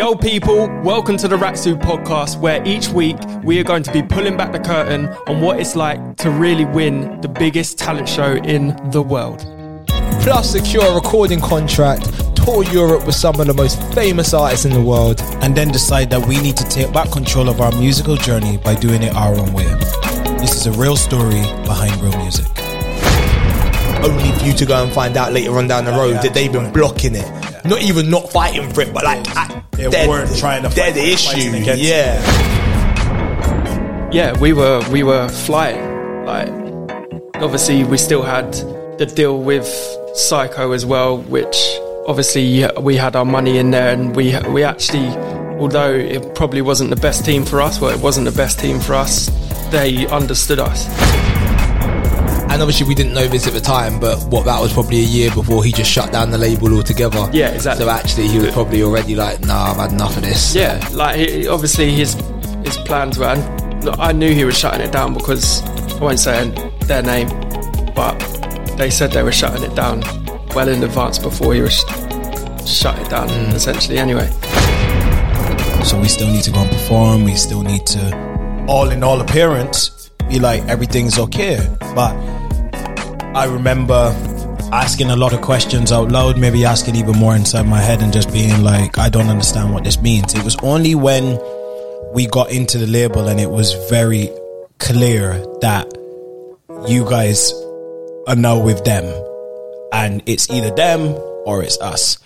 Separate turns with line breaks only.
Yo, people, welcome to the Rak-Su podcast, where each week we are going to be pulling back the curtain on what it's like to really win the biggest talent show in the world.
Plus, secure a recording contract, tour Europe with some of the most famous artists in the world.
and then decide that we need to take back control of our musical journey by doing it our own way. This is a real story behind real music.
Only for you to go and find out later on down the road that they've been blocking it. Not even not fighting for it, but like, I-
They
they're,
weren't trying to
They're
fight-
the issue.
against it.
Yeah.
Yeah, we were we were flying. Like, obviously, we still had the deal with Syco as well, which obviously we had our money in there, and we we actually, although it probably wasn't the best team for us, well, it wasn't the best team for us. They understood us.
And obviously, we didn't know this at the time, but what that was probably a year before he just shut down the label altogether.
Yeah, exactly.
So actually, he was probably already like, "Nah, I've had enough of this."
Yeah, like he, obviously his his plans were. And I knew he was shutting it down because I won't say their name, but they said they were shutting it down well in advance before he was sh- shut it down. Mm. Essentially, anyway.
So we still need to go and perform. We still need to, all in all appearance, be like everything's okay. But I remember asking a lot of questions out loud, maybe asking even more inside my head and just being like, I don't understand what this means. It was only when we got into the label and it was very clear that you guys are now with them and it's either them or it's us.